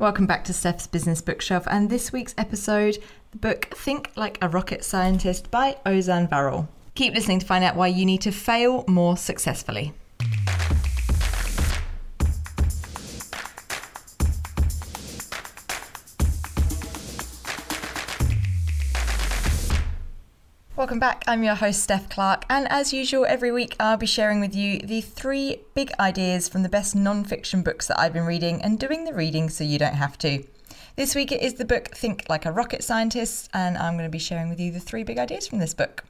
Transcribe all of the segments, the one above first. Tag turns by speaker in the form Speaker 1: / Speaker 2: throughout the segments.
Speaker 1: Welcome back to Steph's Business Bookshelf and this week's episode, the book Think Like a Rocket Scientist by Ozan Varol. Keep listening to find out why you need to fail more successfully. Welcome back. I'm your host, Steph Clark, and as usual, every week I'll be sharing with you the three big ideas from the best non fiction books that I've been reading and doing the reading so you don't have to. This week it is the book Think Like a Rocket Scientist, and I'm going to be sharing with you the three big ideas from this book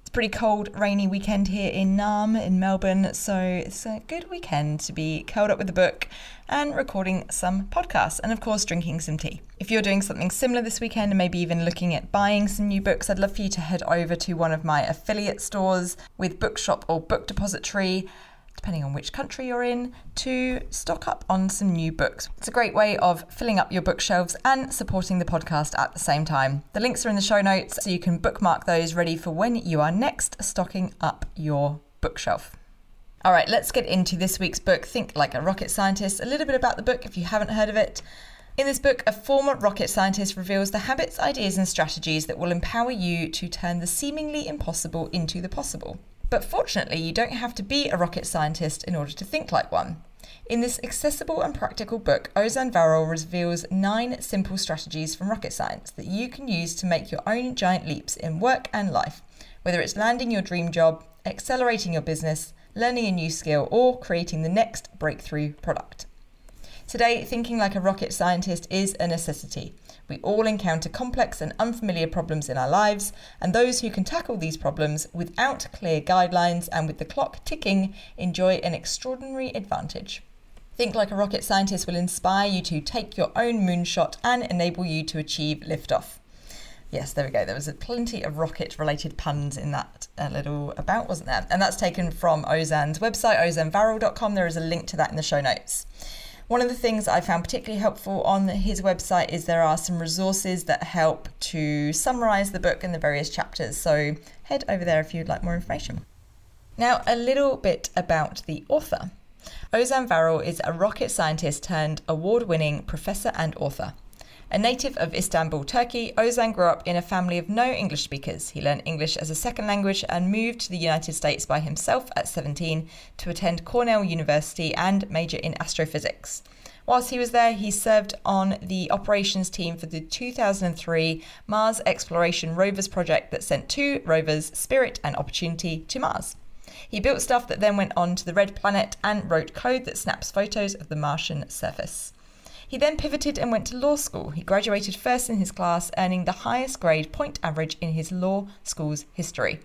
Speaker 1: It's a pretty cold, rainy weekend here in Naarm, in Melbourne, so it's a good weekend to be curled up with a book and recording some podcasts, and of course, drinking some tea. If you're doing something similar this weekend and maybe even looking at buying some new books, I'd love for you to head over to one of my affiliate stores with Bookshop or Book Depository depending on which country you're in, to stock up on some new books. It's a great way of filling up your bookshelves and supporting the podcast at the same time. The links are in the show notes so you can bookmark those ready for when you are next stocking up your bookshelf. All right, let's get into this week's book, Think Like a Rocket Scientist. A little bit about the book if you haven't heard of it. In this book, a former rocket scientist reveals the habits, ideas, and strategies that will empower you to turn the seemingly impossible into the possible. But fortunately, you don't have to be a rocket scientist in order to think like one. In this accessible and practical book, Ozan Varol reveals nine simple strategies from rocket science that you can use to make your own giant leaps in work and life, whether it's landing your dream job, accelerating your business, learning a new skill, or creating the next breakthrough product. Today, thinking like a rocket scientist is a necessity. We all encounter complex and unfamiliar problems in our lives, and those who can tackle these problems without clear guidelines and with the clock ticking enjoy an extraordinary advantage. Think Like a Rocket Scientist will inspire you to take your own moonshot and enable you to achieve liftoff. Yes, there we go. There was plenty of rocket related puns in that uh, little about, wasn't there? And that's taken from Ozan's website, ozanvarol.com. There is a link to that in the show notes. One of the things I found particularly helpful on his website is there are some resources that help to summarize the book and the various chapters. So head over there if you'd like more information. Now, a little bit about the author. Ozan Varol is a rocket scientist turned award winning professor and author. A native of Istanbul, Turkey, Ozan grew up in a family of no English speakers. He learned English as a second language and moved to the United States by himself at 17 to attend Cornell University and major in astrophysics. Whilst he was there, he served on the operations team for the 2003 Mars Exploration Rovers project that sent two rovers, Spirit and Opportunity, to Mars. He built stuff that then went on to the Red Planet and wrote code that snaps photos of the Martian surface. He then pivoted and went to law school. He graduated first in his class, earning the highest grade point average in his law school's history.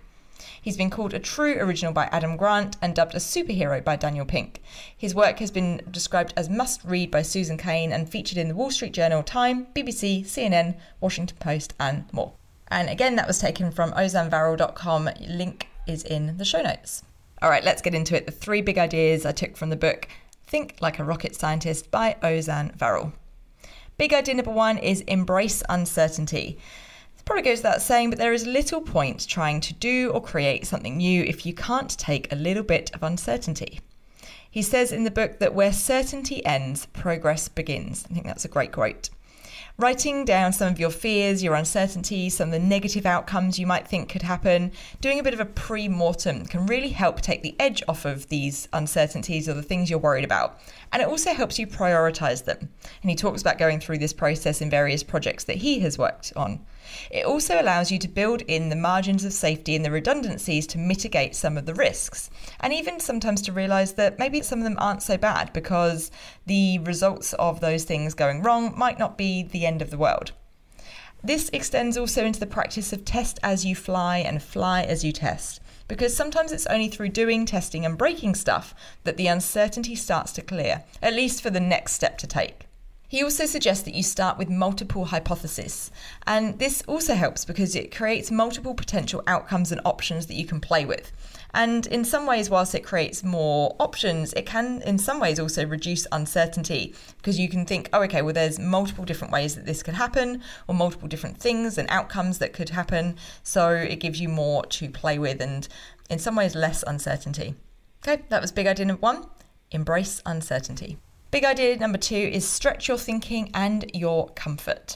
Speaker 1: He's been called a true original by Adam Grant and dubbed a superhero by Daniel Pink. His work has been described as must read by Susan Cain and featured in the Wall Street Journal, Time, BBC, CNN, Washington Post, and more. And again, that was taken from ozanvarol.com. Link is in the show notes. All right, let's get into it. The three big ideas I took from the book Think Like a Rocket Scientist by Ozan Varol. Big idea number one is embrace uncertainty. It probably goes without saying, but there is little point trying to do or create something new if you can't take a little bit of uncertainty. He says in the book that where certainty ends, progress begins. I think that's a great quote. Writing down some of your fears, your uncertainties, some of the negative outcomes you might think could happen, doing a bit of a pre mortem can really help take the edge off of these uncertainties or the things you're worried about. And it also helps you prioritize them. And he talks about going through this process in various projects that he has worked on. It also allows you to build in the margins of safety and the redundancies to mitigate some of the risks, and even sometimes to realize that maybe some of them aren't so bad because the results of those things going wrong might not be the end of the world. This extends also into the practice of test as you fly and fly as you test, because sometimes it's only through doing, testing, and breaking stuff that the uncertainty starts to clear, at least for the next step to take. He also suggests that you start with multiple hypotheses, and this also helps because it creates multiple potential outcomes and options that you can play with. And in some ways, whilst it creates more options, it can, in some ways, also reduce uncertainty because you can think, oh, okay, well, there's multiple different ways that this could happen, or multiple different things and outcomes that could happen. So it gives you more to play with and, in some ways, less uncertainty. Okay, that was big idea number one embrace uncertainty. Big idea number two is stretch your thinking and your comfort.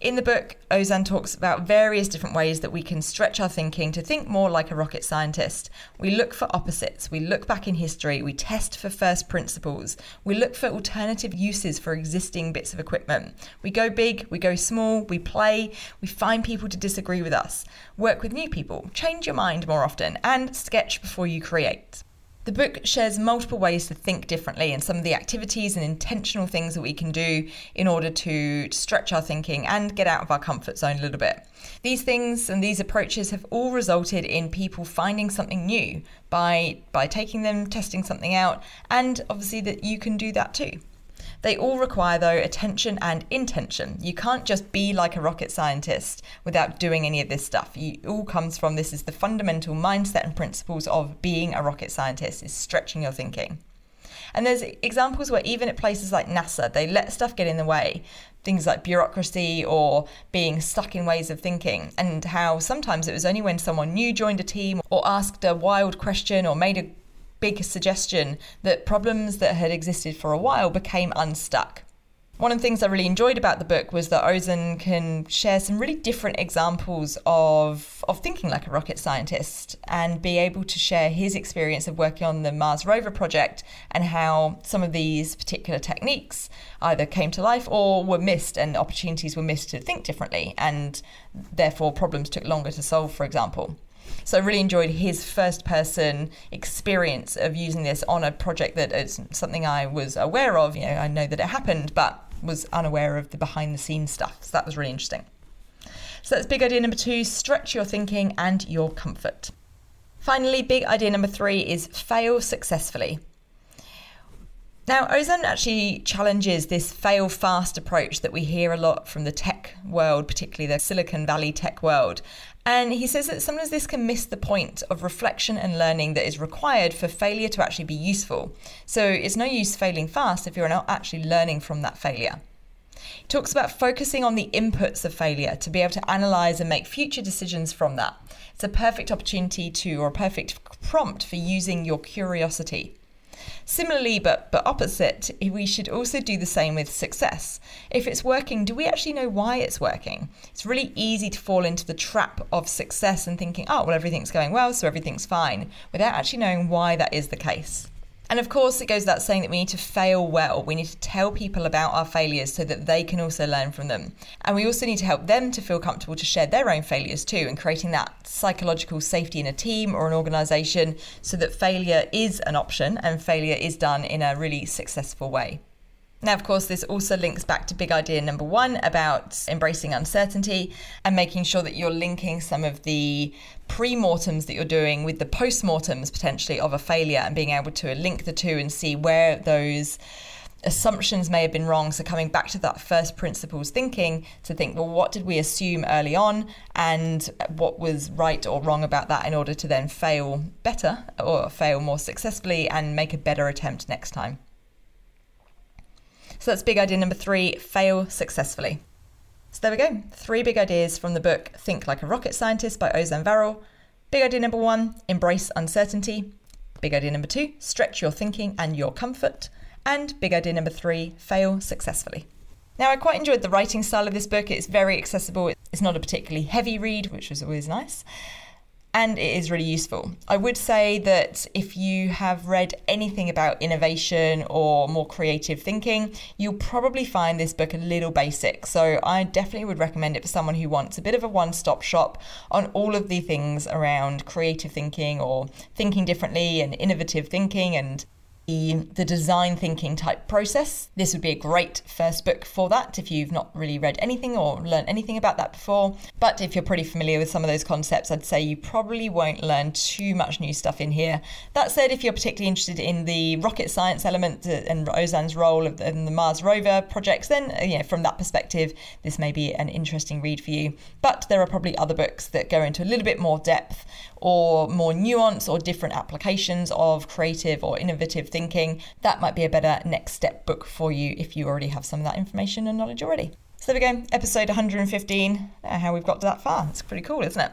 Speaker 1: In the book, Ozan talks about various different ways that we can stretch our thinking to think more like a rocket scientist. We look for opposites, we look back in history, we test for first principles, we look for alternative uses for existing bits of equipment. We go big, we go small, we play, we find people to disagree with us, work with new people, change your mind more often, and sketch before you create. The book shares multiple ways to think differently and some of the activities and intentional things that we can do in order to stretch our thinking and get out of our comfort zone a little bit. These things and these approaches have all resulted in people finding something new by by taking them, testing something out, and obviously that you can do that too. They all require, though, attention and intention. You can't just be like a rocket scientist without doing any of this stuff. It all comes from this is the fundamental mindset and principles of being a rocket scientist, is stretching your thinking. And there's examples where even at places like NASA, they let stuff get in the way. Things like bureaucracy or being stuck in ways of thinking, and how sometimes it was only when someone new joined a team or asked a wild question or made a big suggestion that problems that had existed for a while became unstuck. One of the things I really enjoyed about the book was that Ozan can share some really different examples of, of thinking like a rocket scientist and be able to share his experience of working on the Mars rover project and how some of these particular techniques either came to life or were missed and opportunities were missed to think differently and therefore problems took longer to solve, for example. So I really enjoyed his first person experience of using this on a project that is something I was aware of. You know, I know that it happened, but was unaware of the behind the scenes stuff. So that was really interesting. So that's big idea number two stretch your thinking and your comfort. Finally, big idea number three is fail successfully. Now, Ozan actually challenges this fail fast approach that we hear a lot from the tech world, particularly the Silicon Valley tech world. And he says that sometimes this can miss the point of reflection and learning that is required for failure to actually be useful. So it's no use failing fast if you're not actually learning from that failure. He talks about focusing on the inputs of failure to be able to analyze and make future decisions from that. It's a perfect opportunity to, or a perfect prompt for using your curiosity. Similarly, but, but opposite, we should also do the same with success. If it's working, do we actually know why it's working? It's really easy to fall into the trap of success and thinking, oh, well, everything's going well, so everything's fine, without actually knowing why that is the case. And of course, it goes without saying that we need to fail well. We need to tell people about our failures so that they can also learn from them. And we also need to help them to feel comfortable to share their own failures too, and creating that psychological safety in a team or an organization so that failure is an option and failure is done in a really successful way. Now, of course, this also links back to big idea number one about embracing uncertainty and making sure that you're linking some of the pre-mortems that you're doing with the post-mortems potentially of a failure and being able to link the two and see where those assumptions may have been wrong. So coming back to that first principles thinking to think, well, what did we assume early on and what was right or wrong about that in order to then fail better or fail more successfully and make a better attempt next time. So that's big idea number three fail successfully. So there we go. Three big ideas from the book Think Like a Rocket Scientist by Ozan Varol. Big idea number one embrace uncertainty. Big idea number two stretch your thinking and your comfort. And big idea number three fail successfully. Now, I quite enjoyed the writing style of this book. It's very accessible. It's not a particularly heavy read, which was always nice and it is really useful. I would say that if you have read anything about innovation or more creative thinking, you'll probably find this book a little basic. So I definitely would recommend it for someone who wants a bit of a one stop shop on all of the things around creative thinking or thinking differently and innovative thinking and the design thinking type process. This would be a great first book for that if you've not really read anything or learned anything about that before. But if you're pretty familiar with some of those concepts, I'd say you probably won't learn too much new stuff in here. That said, if you're particularly interested in the rocket science element and Ozan's role in the Mars rover projects, then uh, from that perspective, this may be an interesting read for you. But there are probably other books that go into a little bit more depth or more nuance or different applications of creative or innovative thinking, that might be a better next step book for you if you already have some of that information and knowledge already. So there we go, episode 115. How we've got to that far. It's pretty cool, isn't it?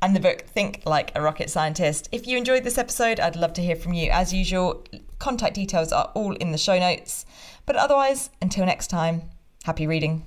Speaker 1: And the book Think Like a Rocket Scientist. If you enjoyed this episode, I'd love to hear from you. As usual, Contact details are all in the show notes. But otherwise, until next time, happy reading.